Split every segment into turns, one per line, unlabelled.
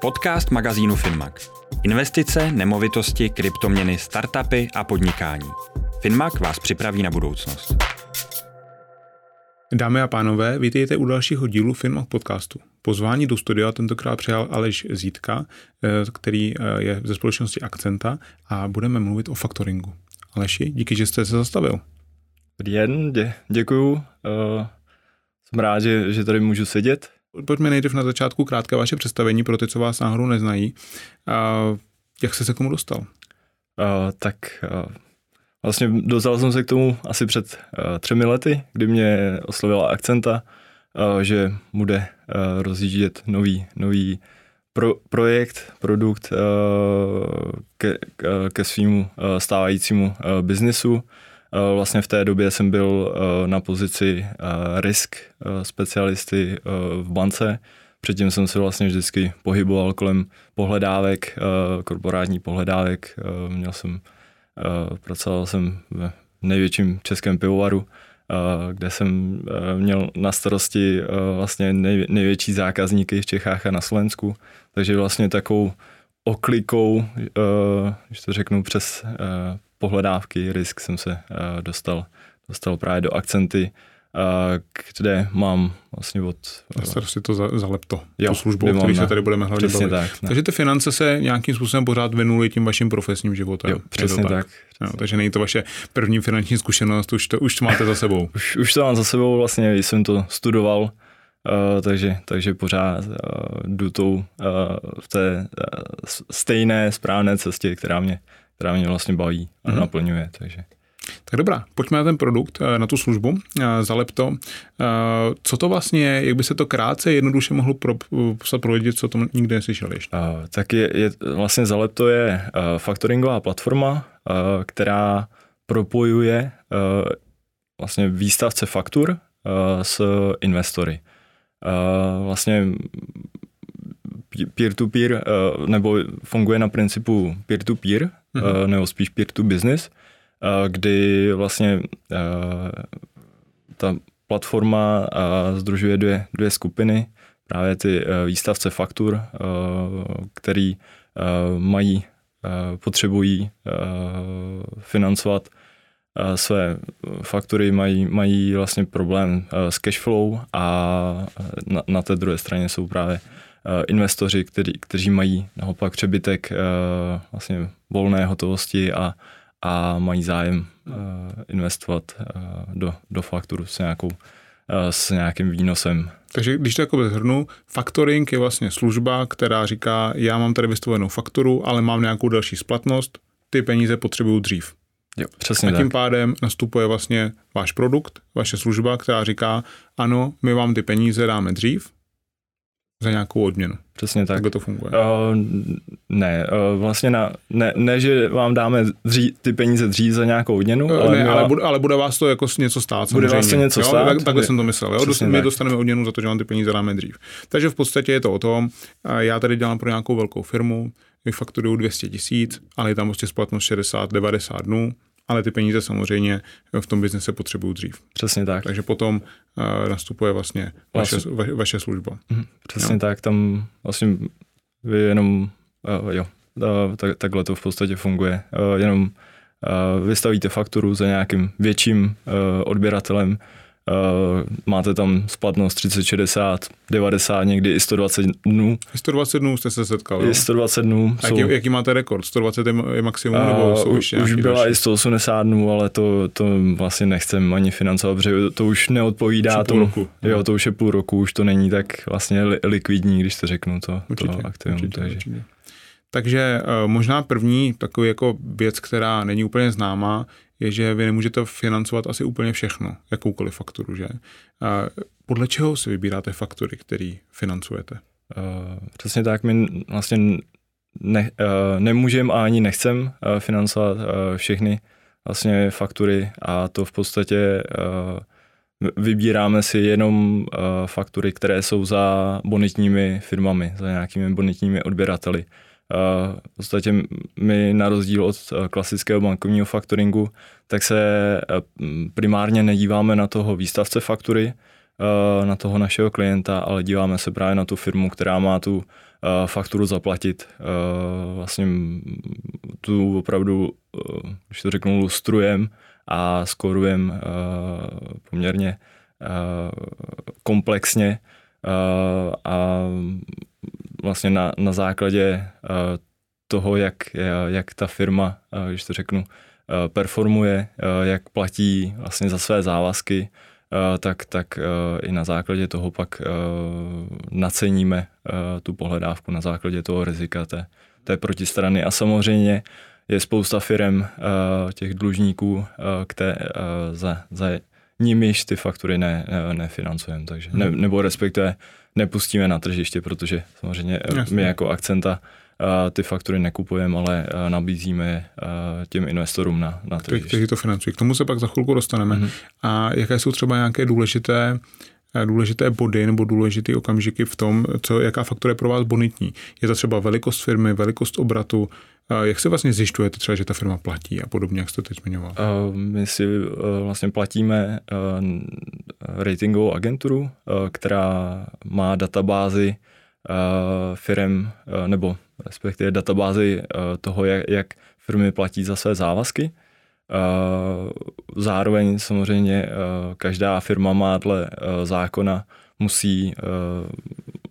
Podcast magazínu Finmag. Investice, nemovitosti, kryptoměny, startupy a podnikání. Finmag vás připraví na budoucnost.
Dámy a pánové, vítejte u dalšího dílu Finmag podcastu. Pozvání do studia tentokrát přijal Aleš Zítka, eh, který eh, je ze společnosti Akcenta a budeme mluvit o faktoringu. Aleši, díky, že jste se zastavil.
Dobrý den, dě, děkuju. Uh, jsem rád, že, že tady můžu sedět.
Pojďme nejdřív na začátku krátké vaše představení pro ty, co vás náhodou neznají. Uh, jak jste se k tomu dostal? Uh,
tak uh, vlastně dostal jsem se k tomu asi před uh, třemi lety, kdy mě oslovila Akcenta, uh, že bude uh, rozjíždět nový, nový pro, projekt, produkt uh, ke, ke svýmu uh, stávajícímu uh, biznisu. Eh, vlastně v té době jsem byl eh, na pozici eh, risk specialisty v bance. Předtím jsem se vlastně vždycky pohyboval kolem pohledávek, korporátní pohledávek. Měl jsem, pracoval jsem ve největším českém pivovaru, kde jsem měl na starosti vlastně největší zákazníky v Čechách a na Slovensku. Takže vlastně takovou oklikou, když to řeknu přes pohledávky, risk jsem se uh, dostal, dostal právě do akcenty, uh, kde mám vlastně od...
Na starosti to za, za lepto, jo, tu službu, o se tady budeme hlavně bavit. Tak, ne. Takže ty finance se nějakým způsobem pořád věnuly tím vaším profesním životem.
Jo, přesně tak. tak.
No, takže není to vaše první finanční zkušenost, už to, už to máte za sebou.
už, už to mám za sebou, vlastně jsem to studoval, uh, takže, takže pořád uh, jdu tou uh, v té uh, stejné správné cestě, která mě která mě vlastně baví a mm-hmm. naplňuje. Takže.
Tak dobrá, pojďme na ten produkt, eh, na tu službu, eh, zalep to. Eh, co to vlastně je, jak by se to krátce jednoduše mohlo pro, poslat pro lidi, co to nikdy neslyšeli ještě? Uh,
tak je, je, vlastně zalep to je uh, faktoringová platforma, uh, která propojuje uh, vlastně výstavce faktur uh, s investory. Uh, vlastně peer-to-peer, uh, nebo funguje na principu peer-to-peer, mm-hmm. nebo spíš peer-to-business, uh, kdy vlastně ta platforma združuje dvě, dvě skupiny, právě ty výstavce faktur, který mají, potřebují financovat své faktury, mají, mají vlastně problém s cashflow a na, na té druhé straně jsou právě Eh, investoři, kteří, kteří mají naopak přebytek eh, vlastně volné hotovosti a, a mají zájem eh, investovat do, do fakturu s, nějakou, s nějakým výnosem.
Takže když to jako zhrnu, faktoring je vlastně služba, která říká, já mám tady vystavenou fakturu, ale mám nějakou další splatnost, ty peníze potřebuju dřív.
Jo, přesně
a tím tak. pádem nastupuje vlastně váš produkt, vaše služba, která říká, ano, my vám ty peníze dáme dřív, za nějakou odměnu.
Přesně tak.
Jak to funguje?
Uh, ne, uh, vlastně na, ne, ne, že vám dáme dří, ty peníze dřív za nějakou odměnu,
uh, ale, ne, ale, bude, ale bude vás to jako něco stát.
Bude vás to něco
jo?
stát.
Tak, takhle jsem to myslel. Jo? Dost, my dostaneme odměnu za to, že vám ty peníze dáme dřív. Takže v podstatě je to o tom, já tady dělám pro nějakou velkou firmu, mi fakturuju 200 tisíc, ale je tam prostě splatnost 60-90 dnů, ale ty peníze samozřejmě v tom biznese potřebují dřív.
Přesně tak.
Takže potom uh, nastupuje vlastně, vlastně. Vaše, va, vaše služba.
Mm, přesně jo. tak, tam vlastně vy jenom, uh, jo, uh, tak, takhle to v podstatě funguje. Uh, jenom uh, vystavíte fakturu za nějakým větším uh, odběratelem, máte tam splatnost 30, 60, 90, někdy i 120 dnů.
120 dnů jste se setkal,
I 120 dnů.
A jaký, jaký máte rekord? 120 je maximum, uh, nebo jsou ještě
Už byla další? i 180 dnů, ale to, to vlastně nechcem ani financovat, protože to už neodpovídá
tomu. Roku.
Jo, to už je půl roku, už to není tak vlastně likvidní, když to řeknu to, určitě, to aktivum. Určitě, takže. Určitě.
Takže uh, možná první takový jako věc, která není úplně známá, je, že vy nemůžete financovat asi úplně všechno, jakoukoliv fakturu, že? A podle čeho si vybíráte faktury, které financujete? Uh,
přesně tak, my vlastně ne, uh, nemůžeme a ani nechcem uh, financovat uh, všechny vlastně faktury a to v podstatě uh, vybíráme si jenom uh, faktury, které jsou za bonitními firmami, za nějakými bonitními odběrateli. V podstatě my na rozdíl od eh, klasického bankovního faktoringu, tak se eh, primárně nedíváme na toho výstavce faktury, na toho našeho klienta, ale díváme se právě na tu firmu, která má tu fakturu zaplatit. Vlastně tu opravdu, když to řeknu, lustrujem a skorujem poměrně komplexně a vlastně na, na základě toho, jak, jak ta firma, když to řeknu, performuje, jak platí vlastně za své závazky, tak, tak i na základě toho pak naceníme tu pohledávku na základě toho rizika té, té protistrany. A samozřejmě je spousta firm těch dlužníků, které za, za nimiž ty faktury ne, nefinancujeme, takže ne, hmm. nebo respektive nepustíme na tržiště, protože samozřejmě Jasně. my jako akcenta ty faktury nekupujeme, ale nabízíme je těm investorům na, na tržiště.
Kteří to financují. K tomu se pak za chvilku dostaneme. Mm-hmm. A jaké jsou třeba nějaké důležité důležité body nebo důležité okamžiky v tom, co, jaká faktura je pro vás bonitní. Je to třeba velikost firmy, velikost obratu, jak se vlastně zjišťujete třeba, že ta firma platí a podobně, jak jste teď zmiňoval?
My si vlastně platíme ratingovou agenturu, která má databázy firm nebo respektive databázy toho, jak firmy platí za své závazky. Zároveň samozřejmě každá firma má dle zákona musí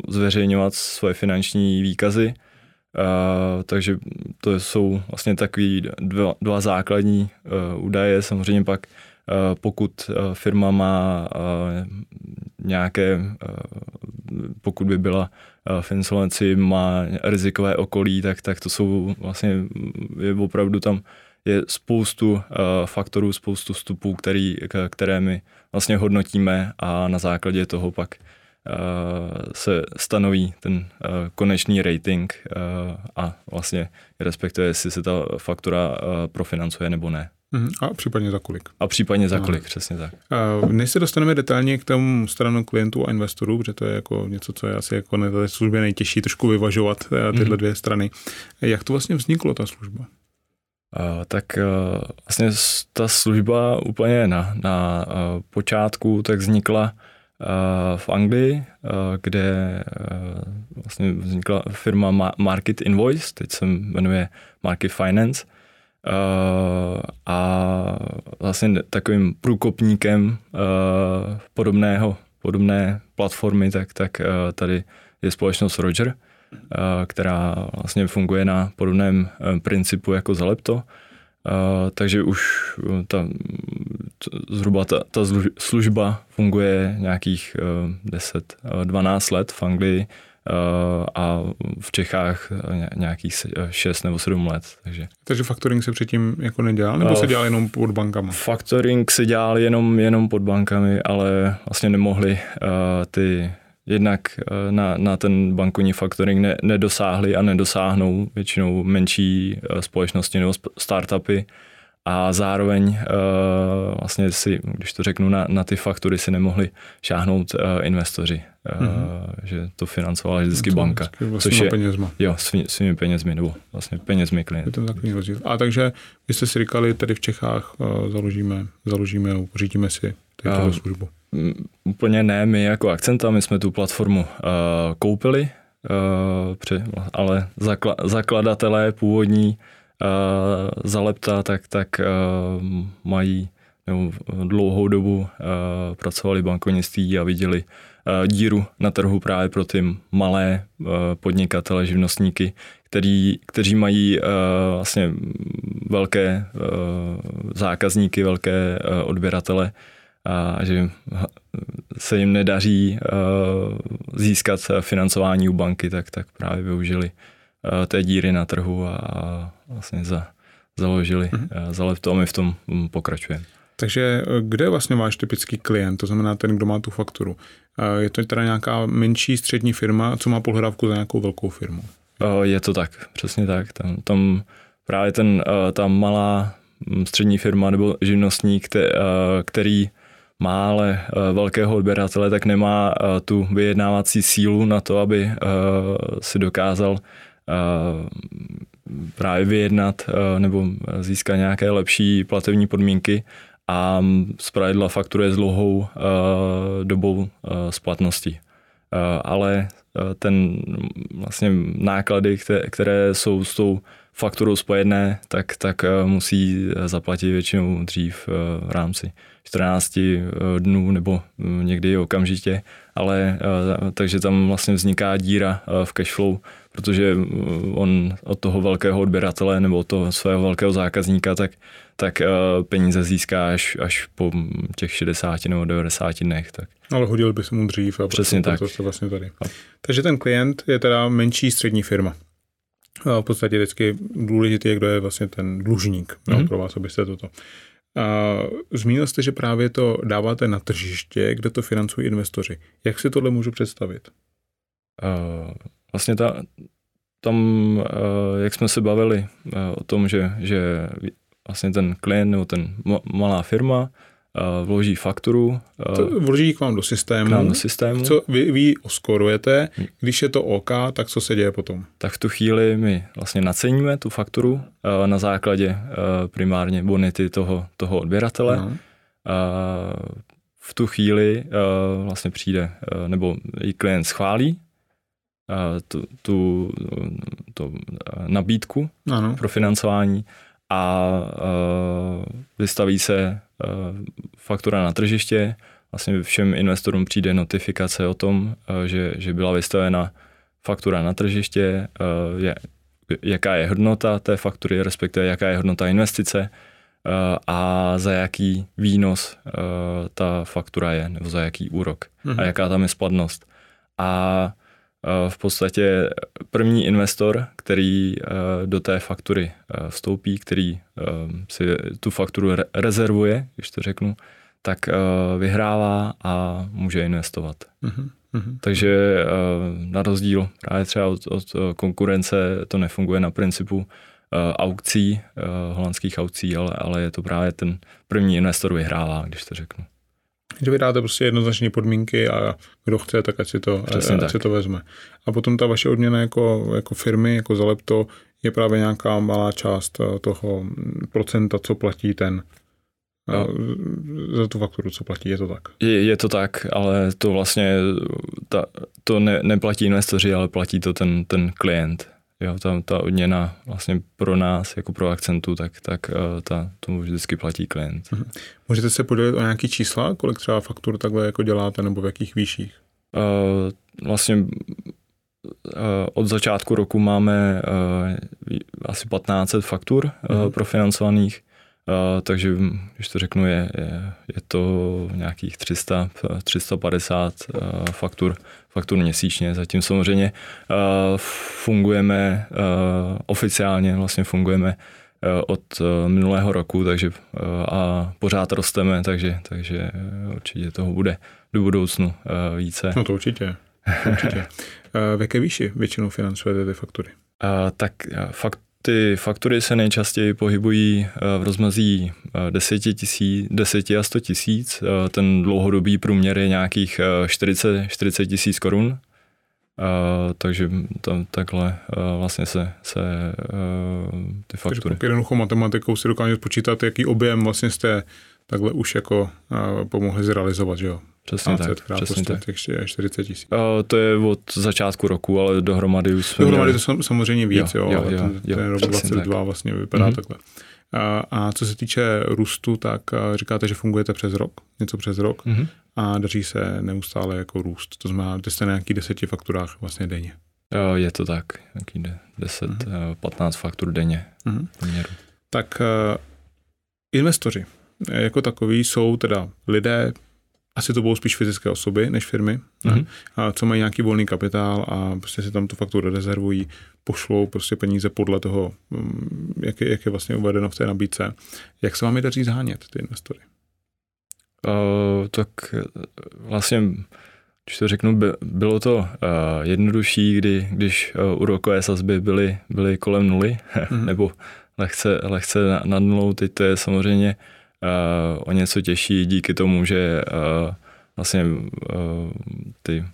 zveřejňovat svoje finanční výkazy, takže to jsou vlastně takový dva, dva základní údaje. Samozřejmě pak pokud firma má nějaké, pokud by byla v insolvenci, má rizikové okolí, tak, tak to jsou vlastně, je opravdu tam je spoustu uh, faktorů, spoustu vstupů, který, které my vlastně hodnotíme a na základě toho pak uh, se stanoví ten uh, konečný rating uh, a vlastně respektive, jestli se ta faktura uh, profinancuje nebo ne.
Mhm. A případně za kolik.
A případně za kolik, no. přesně tak.
Uh, než se dostaneme detailně k tomu stranu klientů a investorů, protože to je jako něco, co je asi jako na té službě nejtěžší trošku vyvažovat tyhle mm. dvě strany. Jak to vlastně vzniklo, ta služba?
tak vlastně ta služba úplně na, na počátku tak vznikla v Anglii, kde vlastně vznikla firma Market Invoice, teď se jmenuje Market Finance. A vlastně takovým průkopníkem podobného, podobné platformy, tak, tak tady je společnost Roger, Eh, která vlastně funguje na podobném eh, principu jako Zalepto. Uh, takže už ta, zhruba ta, ta služba funguje nějakých uh, 10-12 let v Anglii uh, a v Čechách nějakých 6 nebo 7 let. Takže,
takže faktoring se předtím jako nedělal, nebo se dělal jenom pod bankami?
Faktoring se dělal jenom, jenom pod bankami, ale vlastně nemohli uh, ty jednak eh, na, na ten bankovní faktoring ne, nedosáhli a nedosáhnou většinou menší eh, společnosti nebo startupy a zároveň uh, vlastně si, když to řeknu, na, na ty faktury si nemohli šáhnout investoři, mm-hmm. že to financovala vždycky to banka.
Vlastně což je, penězma.
Jo, svý, svými penězmi, nebo vlastně penězmi klientů.
Je to takový rozdíl. A takže vy jste si říkali, tady v Čechách založíme, založíme, pořídíme si uh, službu.
Úplně ne, my jako Akcenta, my jsme tu platformu uh, koupili, uh, při, ale zakla, zakladatelé původní uh, Zalepta, tak, tak uh, mají nebo dlouhou dobu uh, pracovali bankovnictví a viděli uh, díru na trhu právě pro ty malé uh, podnikatele, živnostníky, který, kteří mají uh, vlastně velké uh, zákazníky, velké uh, odběratele, a že se jim nedaří uh, získat financování u banky, tak, tak právě využili uh, té díry na trhu a vlastně za, založili mm-hmm. za lepto a my v tom mm, pokračujeme.
Takže kde je vlastně váš typický klient, to znamená ten, kdo má tu fakturu? Je to teda nějaká menší střední firma, co má pohledávku za nějakou velkou firmu?
Je to tak, přesně tak. Tam, tam právě ten, ta malá mm, střední firma nebo živnostník, který má ale eh, velkého odběratele, tak nemá eh, tu vyjednávací sílu na to, aby eh, si dokázal právě vyjednat nebo získat nějaké lepší platební podmínky a zpravidla fakturuje s dlouhou uh, dobou splatnosti. Ale ten vlastně náklady, které jsou s tou fakturou spojené, tak, tak musí zaplatit většinou dřív v rámci 14 dnů nebo někdy okamžitě, ale takže tam vlastně vzniká díra v cashflow, protože on od toho velkého odběratele nebo od toho svého velkého zákazníka, tak tak peníze získá až, až po těch 60 nebo 90 dnech. Tak.
Ale hodil by se mu dřív a
Přesně tak.
to vlastně tady. A. Takže ten klient je teda menší střední firma. A v podstatě vždycky důležitý kdo je vlastně ten dlužník mm-hmm. no, pro vás, abyste toto. A zmínil jste, že právě to dáváte na tržiště, kde to financují investoři. Jak si tohle můžu představit?
Uh, vlastně ta, tam, uh, jak jsme se bavili uh, o tom, že, že vlastně ten klient nebo ten malá firma vloží fakturu.
Uh, to vloží k vám do systému. K
vám do systému.
Co vy, vy oskorujete, hm. když je to OK, tak co se děje potom?
Tak v tu chvíli my vlastně naceníme tu fakturu uh, na základě primárně bonity toho, toho odběratele. Uh, v tu chvíli vlastně přijde, nebo i klient schválí tu, tu, tu nabídku ano. pro financování a uh, vystaví se uh, faktura na tržiště, vlastně všem investorům přijde notifikace o tom, uh, že, že byla vystavena faktura na tržiště, uh, je, jaká je hodnota té faktury, respektive jaká je hodnota investice uh, a za jaký výnos uh, ta faktura je, nebo za jaký úrok mm-hmm. a mhm. jaká tam je splatnost. A v podstatě první investor, který eh, do té faktury eh, vstoupí, který si tu fakturu rezervuje, když to řeknu, tak vyhrává a může investovat. Mm-hmm. Takže na rozdíl právě třeba od, od konkurence to nefunguje na principu aukcí, holandských aukcí, ale, ale je to právě ten první investor vyhrává, když to řeknu.
Že vy dáte prostě jednoznačné podmínky a kdo chce, tak ať si to, Přesně ať tak. si to vezme. A potom ta vaše odměna jako, jako firmy, jako za lepto, je právě nějaká malá část eh, toho procenta, co platí ten no. za tu fakturu, co platí, je to tak?
Je, je to tak, ale to vlastně ta, to ne, neplatí investoři, ale platí to ten, ten klient. Jo, ta, ta odměna vlastně pro nás, jako pro akcentu, tak, tak uh, ta, to vždycky platí klient. Mhm.
Můžete se podělit o nějaký čísla, kolik třeba faktur takhle jako děláte, nebo v jakých výších?
Uh, vlastně uh, od začátku roku máme uh, asi 1500 faktur uh, profinancovaných, uh, takže když to řeknu, je, je, je to nějakých 300, 350 uh, faktur faktur měsíčně. Zatím samozřejmě uh, fungujeme uh, oficiálně, vlastně fungujeme uh, od minulého roku, takže a pořád rosteme, takže, takže určitě toho bude do budoucnu více.
No to určitě. určitě. v jaké výši většinou financujete ty faktury?
Tak fakt, ty faktury se nejčastěji pohybují v rozmezí 10, tisíc, 10 a 100 tisíc. Ten dlouhodobý průměr je nějakých 40, 40 tisíc korun. Uh, takže tam, takhle uh, vlastně se, se uh, ty faktury. Takže
jednoduchou matematikou si dokážete počítat, jaký objem vlastně jste takhle už jako pomohli zrealizovat, že jo?
Přesně tak. Přesně
tak. 40 tisíc.
Uh, to je od začátku roku, ale dohromady už
jsme Dohromady měli... to samozřejmě víc, jo, jo, jo, jo ten, jo, ten rok 22 tak. vlastně vypadá mm-hmm. takhle. A, a co se týče růstu, tak říkáte, že fungujete přes rok, něco přes rok mm-hmm. a daří se neustále jako růst. To znamená, že jste na nějakých deseti fakturách vlastně denně.
Je to tak, nějaký 10, mm-hmm. 15 faktur denně. Mm-hmm.
Tak uh, investoři jako takový jsou teda lidé, asi to budou spíš fyzické osoby než firmy, mm-hmm. a co mají nějaký volný kapitál a prostě si tam tu fakturu rezervují, pošlou prostě peníze podle toho, mm, jak je, jak je vlastně uvedeno v té nabídce. Jak se vám je daří zhánět ty investory?
Uh, tak eh, vlastně, když to řeknu, by, bylo to uh, jednodušší, kdy, když uh, úrokové sazby byly, byly kolem nuly, mm-hmm. nebo lehce, lehce nad nulou, teď to je samozřejmě uh, o něco těžší díky tomu, že uh, vlastně uh, ty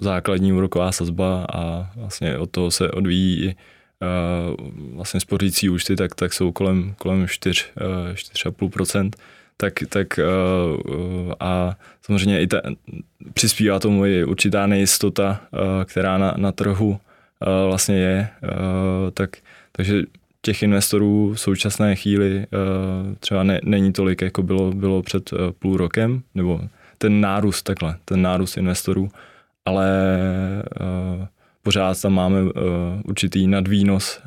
základní úroková sazba a vlastně od toho se odvíjí i uh, vlastně spořící účty, tak, tak jsou kolem, kolem 4, uh, 4,5%. tak, tak a samozřejmě i ta, přispívá tomu i určitá nejistota, která na, na trhu vlastně je, tak, takže těch investorů v současné chvíli uh, třeba ne, není tolik, jako bylo, bylo před uh, půl rokem, nebo ten nárůst takhle, ten nárůst investorů, ale uh, pořád tam máme určitý nadvýnos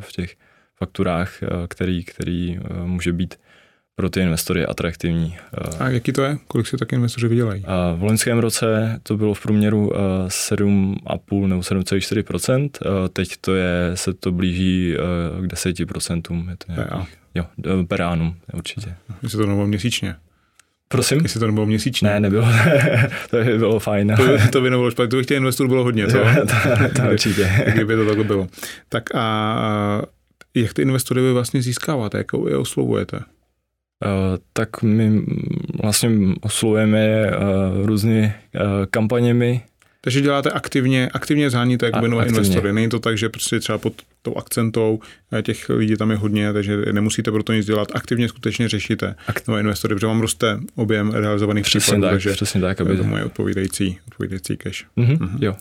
v těch fakturách, který, který může být pro ty investory atraktivní.
A jaký to je? Kolik si taky investoři vydělají?
V loňském roce to bylo v průměru 7,5 nebo 7,4% Teď to je, se to blíží k 10 Je to nějakých, jo, per annum, určitě.
Jestli to nebylo měsíčně?
Prosím?
Jestli to nebylo měsíčně.
Ne, nebylo. to by bylo fajn.
To, to by nebylo špatně. To bych těch investorů bylo hodně, co?
to, to určitě.
Kdyby to takhle bylo. Tak a jak ty investory vy vlastně získáváte? Jak je oslovujete?
Uh, tak my vlastně oslovujeme uh, různými uh, kampaněmi.
Takže děláte aktivně, aktivně zháníte jakoby nové investory. Není to tak, že prostě třeba pod tou akcentou těch lidí tam je hodně, takže nemusíte pro to nic dělat. Aktivně skutečně řešíte Akt... nové investory, protože vám roste objem realizovaných
přesně
případů,
tak,
takže
přesně tak, aby...
to je odpovídající, odpovídající cash.
Mm-hmm, mm-hmm. Jo.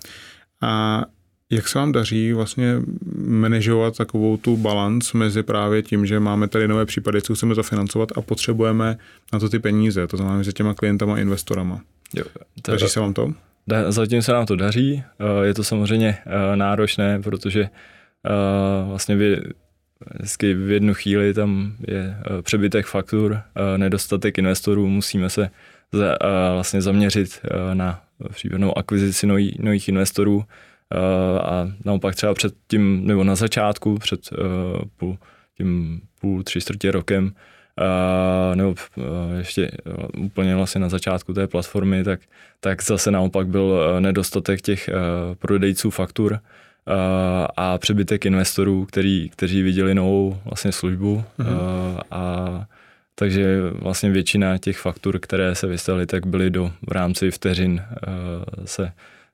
A jak se vám daří vlastně manažovat takovou tu balans mezi právě tím, že máme tady nové případy, co chceme zafinancovat a potřebujeme na to ty peníze, to znamená mezi těma klientama a investorama. Jo, to Daří se vám to?
Zatím se nám to daří, eh, je to samozřejmě eh, náročné, protože eh, vlastně vždycky v jednu chvíli tam je přebytek faktur, nedostatek investorů, musíme se vlastně zaměřit na případnou akvizici nových investorů, a naopak třeba před tím, nebo na začátku, před eh, půl, tím půl, tři čtvrtě rokem, Uh, nebo uh, ještě uh, úplně vlastně na začátku té platformy, tak, tak zase naopak byl nedostatek těch prodejců faktur a přebytek investorů, který, kteří viděli novou vlastně službu mm-hmm. a takže vlastně většina těch faktur, které se vystaly, tak byly do v rámci vteřin se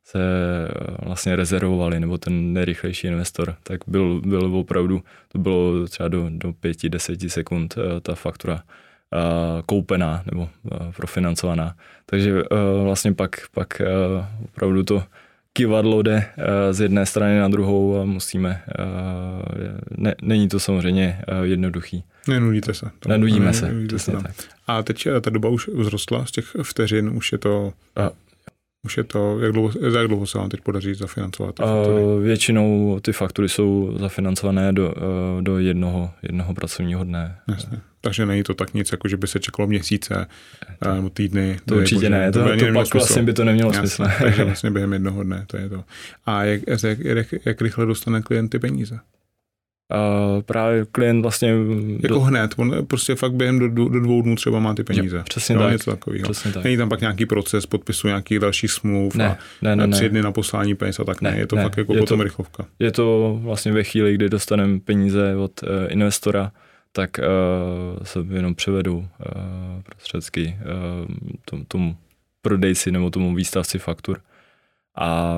se eh, vlastně rezervovali, nebo ten nejrychlejší investor, tak byl, byl opravdu, to bylo třeba do, do 5-10 sekund eh, ta faktura uh, koupená nebo profinancovaná. Takže vlastně pak, pak opravdu to kivadlo jde z jedné strany na druhou a musíme, ne, není to samozřejmě jednoduchý.
Nenudíte se.
Nenudíme se, přesně tak.
A teď ta doba už vzrostla z těch vteřin, už je to... Uh, už je to, jak dlouho, jak dlouho se vám teď podaří zafinancovat ty faktury?
Uh, většinou ty faktury jsou zafinancované do, uh, do jednoho, jednoho pracovního dne.
Jasně. Takže není to tak nic, jako že by se čekalo měsíce to, nebo týdny.
To určitě bože, ne, to, to, to pak vlastně by to nemělo Jasně, smysl.
takže vlastně během jednoho dne, to je to. A jak, jak, jak, jak rychle dostane klient ty peníze?
Uh, právě klient vlastně...
Jako do... hned, on prostě fakt během do, do, dvou dnů třeba má ty peníze. Jo,
přesně jo, tak.
Něco takového. Přesně tak. Není tam pak nějaký proces podpisu nějakých dalších smluv ne, a ne, ne, tři ne. dny na poslání peněz a tak ne. ne. Je to ne. fakt jako je potom to, rychlovka.
Je to vlastně ve chvíli, kdy dostaneme peníze od uh, investora, tak uh, se jenom převedou uh, prostředky uh, tom, tomu prodejci nebo tomu výstavci faktur a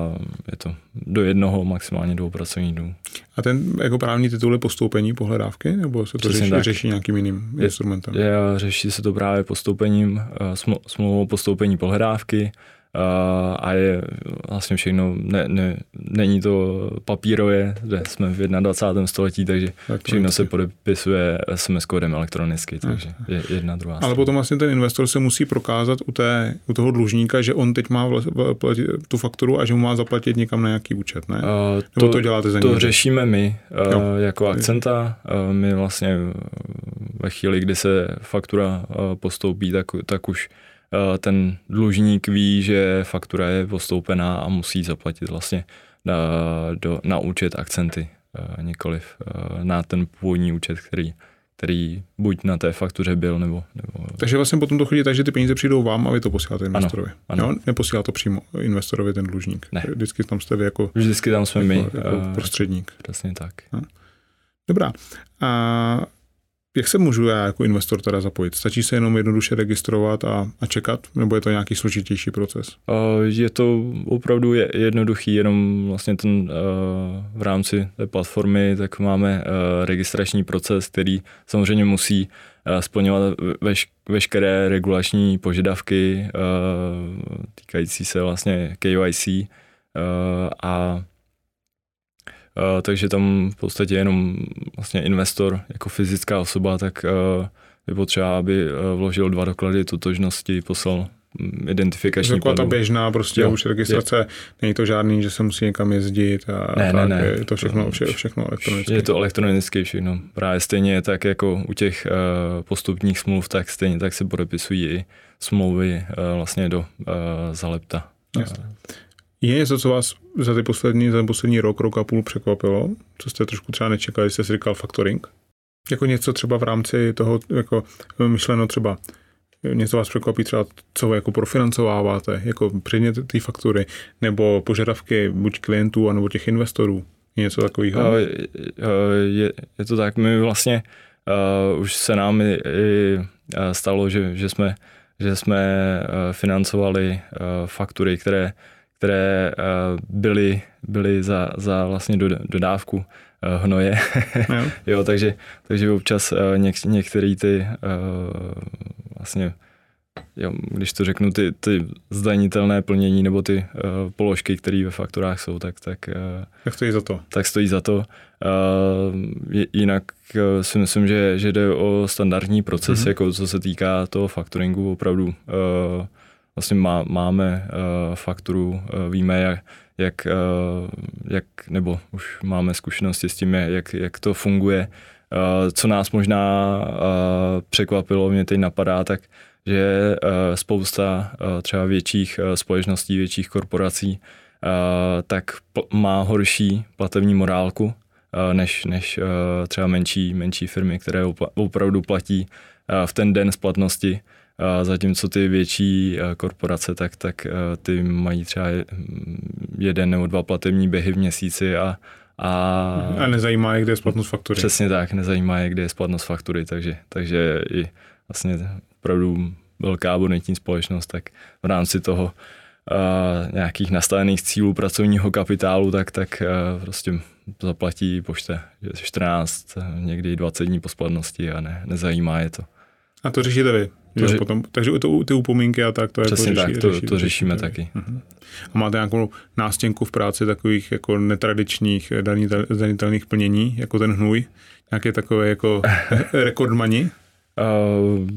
je to do jednoho, maximálně dvou pracovních dnů.
A ten jako právní titul je postoupení pohledávky, nebo se to řeší, řeší nějakým jiným je, instrumentem?
Je, řeší se to právě postoupením, eh, smlouvou postoupení pohledávky, a je vlastně všechno, ne, ne, není to papírově, že jsme v 21. století, takže všechno se podepisuje SMS kódem elektronicky, takže je jedna druhá.
Ale potom vlastně ten investor se musí prokázat u, té, u toho dlužníka, že on teď má platit tu fakturu a že mu má zaplatit někam na nějaký účet, ne? Uh, Nebo to, to děláte za
To něj? řešíme my uh, jako akcenta. Uh, my vlastně ve chvíli, kdy se faktura uh, postoupí, tak, tak už Eh, ten dlužník ví, že faktura je postoupená a musí zaplatit vlastně na, do, na účet akcenty, eh, nikoliv eh, na ten původní účet, který, který buď na té faktuře byl, nebo... nebo...
Takže vlastně potom to chodí tak, že ty peníze přijdou vám a vy to posíláte investorovi. Ano, ano. Jo? Neposílá to přímo investorovi ten dlužník.
Ne.
Vždycky tam jste vy jako...
Vždycky tam jsme
jako,
my.
Jako prostředník.
Přesně tak.
No. Dobrá. A Jak se můžu já jako investor teda zapojit? Stačí se jenom jednoduše registrovat a, a čekat, nebo je to nějaký složitější proces?
Je to opravdu jednoduchý, jenom vlastně ten v rámci té platformy, tak máme registrační proces, který samozřejmě musí splňovat veš, veškeré regulační požadavky týkající se vlastně KYC a takže tam v podstatě jenom vlastně investor jako fyzická osoba, tak uh, je potřeba, aby uh, vložil dva doklady totožnosti, poslal mm, identifikační
Taková ta běžná prostě jo, už registrace, je. není to žádný, že se musí někam jezdit a
ne, tak, ne, ne.
je to všechno, vše, všechno elektronické.
Je to elektronicky všechno. Právě stejně tak jako u těch uh, postupních smluv, tak stejně tak se podepisují i smlouvy uh, vlastně do uh, zalepta. Jasně.
Je něco, co vás za, ty poslední, za poslední rok, rok a půl překvapilo? Co jste trošku třeba nečekali, jste si říkal factoring? Jako něco třeba v rámci toho, jako myšleno třeba, něco vás překvapí třeba, co jako profinancováváte, jako předmět té faktury, nebo požadavky buď klientů, nebo těch investorů. Něco takového?
Je, je to tak, my vlastně uh, už se nám i, i stalo, že, že jsme, že jsme financovali faktury, které které eh, byly, byly za, za vlastně dodávku eh, hnoje. jo. jo, takže, takže občas eh, něk, některé ty vlastně jo, když to řeknu, ty, ty zdanitelné plnění nebo ty uh, položky, které ve fakturách jsou, tak, tak, uh,
tak stojí za to.
Tak stojí za to. Uh, jinak uh, si myslím, že, že jde o standardní proces, mm-hmm. jako co se týká toho faktoringu, opravdu uh, vlastně má, máme uh, fakturu, uh, víme, jak, jak, uh, jak, nebo už máme zkušenosti s tím, jak, jak to funguje. Uh, co nás možná uh, překvapilo, mě teď napadá, tak že uh, spousta uh, třeba větších uh, společností, větších korporací, uh, tak má horší platební morálku uh, než, než uh, třeba menší, menší firmy, které opla- opravdu platí uh, v ten den splatnosti zatímco ty větší korporace, tak, tak ty mají třeba jeden nebo dva platební běhy v měsíci a
a, a nezajímá je, kde je splatnost faktury.
Přesně tak, nezajímá je, kde je splatnost faktury, takže, takže i vlastně opravdu velká bonitní společnost, tak v rámci toho uh, nějakých nastavených cílů pracovního kapitálu, tak, tak uh, prostě zaplatí poště 14, někdy 20 dní po splatnosti a ne, nezajímá je to.
A to řešíte vy? To ři... potom, takže to, ty upomínky a tak, to
Přesně
je
to řeší, tak, to, řeší, to řešíme řeší, taky. Uh-huh.
A máte nějakou nástěnku v práci takových jako netradičních zdanitelných plnění, jako ten hnůj? Nějaké takové jako rekordmani? Uh,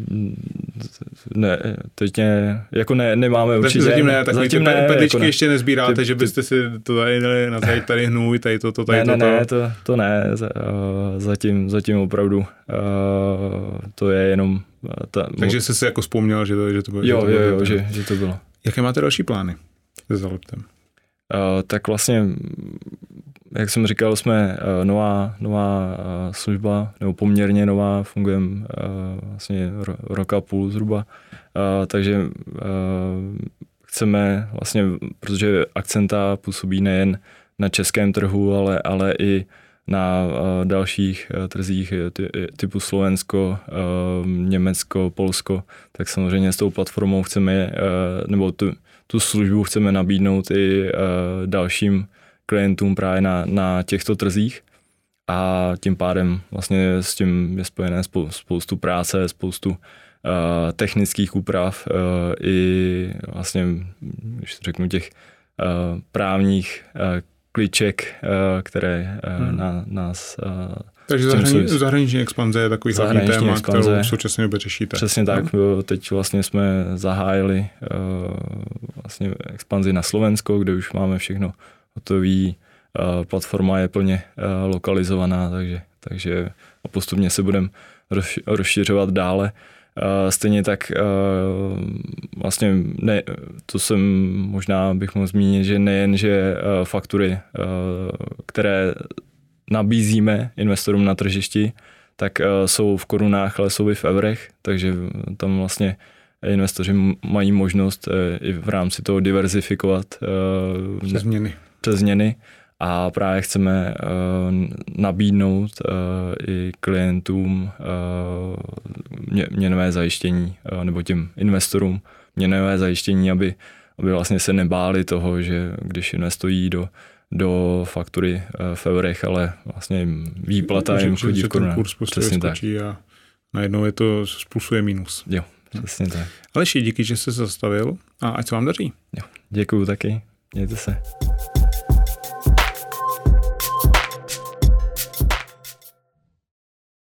ne, teď ne, jako ne, nemáme určitě.
Zatím ne, takový zatím ty ne, pedličky jako ne. ještě nezbíráte, ty, že byste si to tady dali na tady, tady hnůj, tady toto, tady
ne,
toto.
Ne, ne, to, to ne, zatím, zatím opravdu to je jenom
ta, Takže jsi si jako vzpomněl, že to, že to bylo.
Jo, že to bylo, jo, jo, že, že to bylo.
Jaké máte další plány se Zaleptem?
Uh, tak vlastně, jak jsem říkal, jsme uh, nová, nová uh, služba, nebo poměrně nová, fungujeme uh, vlastně ro, rok a půl zhruba, uh, takže uh, chceme vlastně, protože Akcenta působí nejen na českém trhu, ale, ale i na uh, dalších uh, trzích eh, ty, typu Slovensko, Německo, Polsko, tak samozřejmě s tou platformou chceme, nebo tu, tu službu chceme nabídnout i dalším klientům právě na, na těchto trzích. A tím pádem vlastně s tím je spojené spoustu práce, spoustu technických úprav i vlastně, když řeknu těch právních kliček, eh, které eh, hmm. na, nás eh,
takže zahrani, zahraniční expanze je takový hlavní téma, expanze, kterou v současné době řešíte.
Přesně tak. No? Teď vlastně jsme zahájili uh, vlastně expanzi na Slovensko, kde už máme všechno hotové. Uh, platforma je plně uh, lokalizovaná, takže, takže postupně se budeme rozšiřovat dále. Stejně tak vlastně ne, to jsem možná bych mohl zmínit, že nejen, že faktury, které nabízíme investorům na tržišti, tak jsou v korunách, ale jsou i v eurech, takže tam vlastně investoři mají možnost i v rámci toho diverzifikovat
přes změny.
Přes změny a právě chceme uh, nabídnout uh, i klientům uh, mě, měnové zajištění uh, nebo těm investorům měnové zajištění, aby, aby vlastně se nebáli toho, že když investují do do faktury uh, v eurech, ale vlastně výplata jim chodí v korunách.
kurz prostě Přesně tak. a najednou je to z plusu je minus.
Jo, přesně tak.
Aleši, díky, že jsi se zastavil a ať se vám daří.
Jo, děkuju taky. Mějte se.